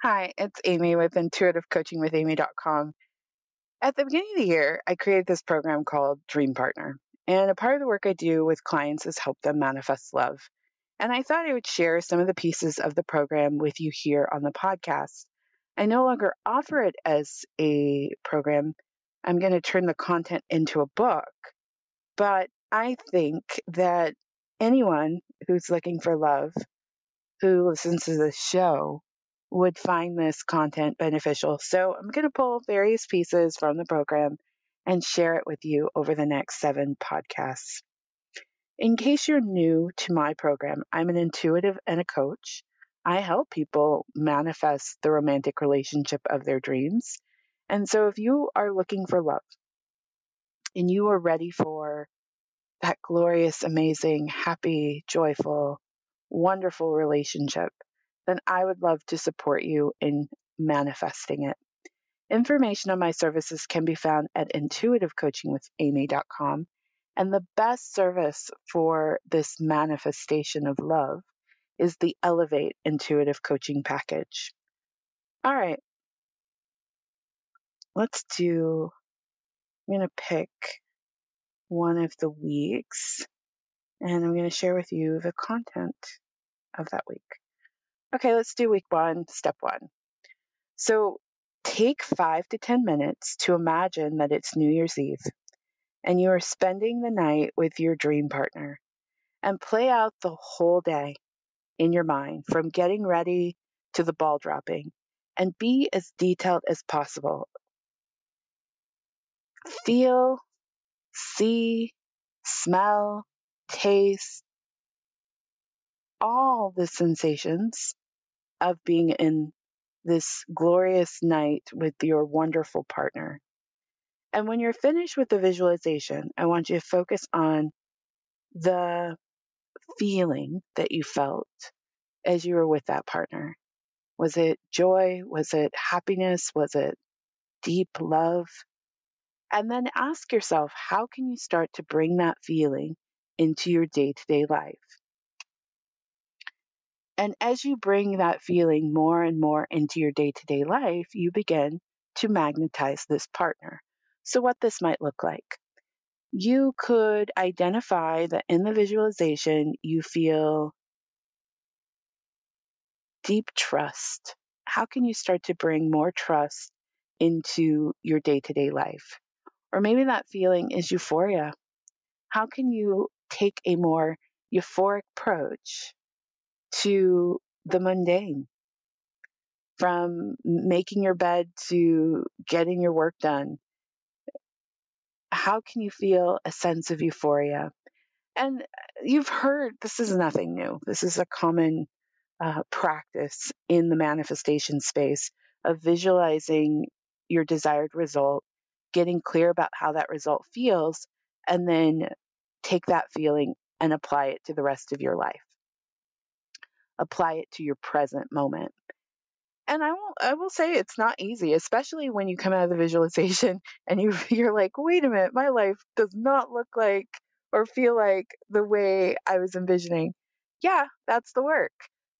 Hi, it's Amy with intuitivecoachingwithamy.com. At the beginning of the year, I created this program called Dream Partner. And a part of the work I do with clients is help them manifest love. And I thought I would share some of the pieces of the program with you here on the podcast. I no longer offer it as a program. I'm going to turn the content into a book. But I think that anyone who's looking for love, who listens to this show, would find this content beneficial. So I'm going to pull various pieces from the program and share it with you over the next seven podcasts. In case you're new to my program, I'm an intuitive and a coach. I help people manifest the romantic relationship of their dreams. And so if you are looking for love and you are ready for that glorious, amazing, happy, joyful, wonderful relationship, then I would love to support you in manifesting it. Information on my services can be found at intuitivecoachingwithamy.com. And the best service for this manifestation of love is the Elevate Intuitive Coaching Package. All right. Let's do, I'm going to pick one of the weeks and I'm going to share with you the content of that week. Okay, let's do week one, step one. So take five to 10 minutes to imagine that it's New Year's Eve and you are spending the night with your dream partner and play out the whole day in your mind from getting ready to the ball dropping and be as detailed as possible. Feel, see, smell, taste, all the sensations of being in this glorious night with your wonderful partner. And when you're finished with the visualization, I want you to focus on the feeling that you felt as you were with that partner. Was it joy? Was it happiness? Was it deep love? And then ask yourself, how can you start to bring that feeling into your day to day life? And as you bring that feeling more and more into your day to day life, you begin to magnetize this partner. So, what this might look like. You could identify that in the visualization, you feel deep trust. How can you start to bring more trust into your day to day life? Or maybe that feeling is euphoria. How can you take a more euphoric approach to the mundane, from making your bed to getting your work done. How can you feel a sense of euphoria? And you've heard this is nothing new. This is a common uh, practice in the manifestation space of visualizing your desired result, getting clear about how that result feels, and then take that feeling and apply it to the rest of your life apply it to your present moment. And I will I will say it's not easy, especially when you come out of the visualization and you you're like, wait a minute, my life does not look like or feel like the way I was envisioning. Yeah, that's the work.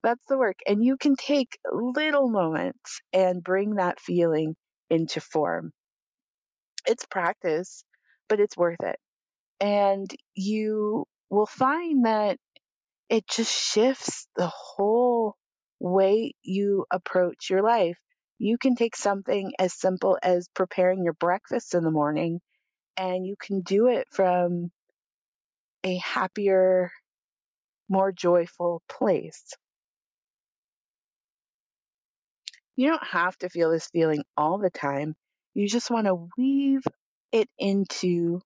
That's the work. And you can take little moments and bring that feeling into form. It's practice, but it's worth it. And you will find that it just shifts the whole way you approach your life. You can take something as simple as preparing your breakfast in the morning and you can do it from a happier, more joyful place. You don't have to feel this feeling all the time. You just want to weave it into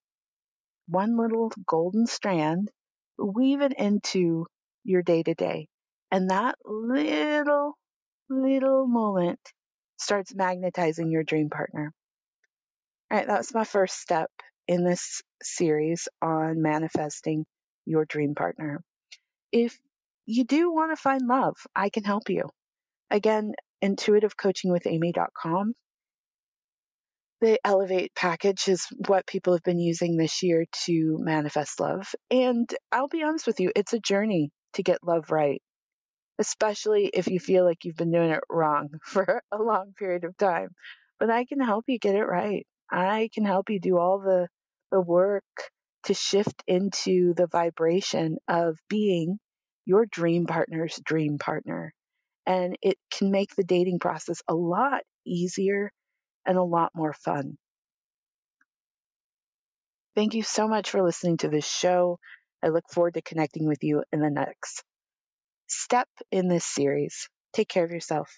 one little golden strand, weave it into your day to day. And that little, little moment starts magnetizing your dream partner. All right, that's my first step in this series on manifesting your dream partner. If you do want to find love, I can help you. Again, intuitivecoachingwithamy.com. The Elevate package is what people have been using this year to manifest love. And I'll be honest with you, it's a journey to get love right. especially if you feel like you've been doing it wrong for a long period of time. But I can help you get it right. I can help you do all the, the work to shift into the vibration of being your dream partner's dream partner. And it can make the dating process a lot easier and a lot more fun. Thank you so much for listening to this show. I look forward to connecting with you in the next step in this series. Take care of yourself.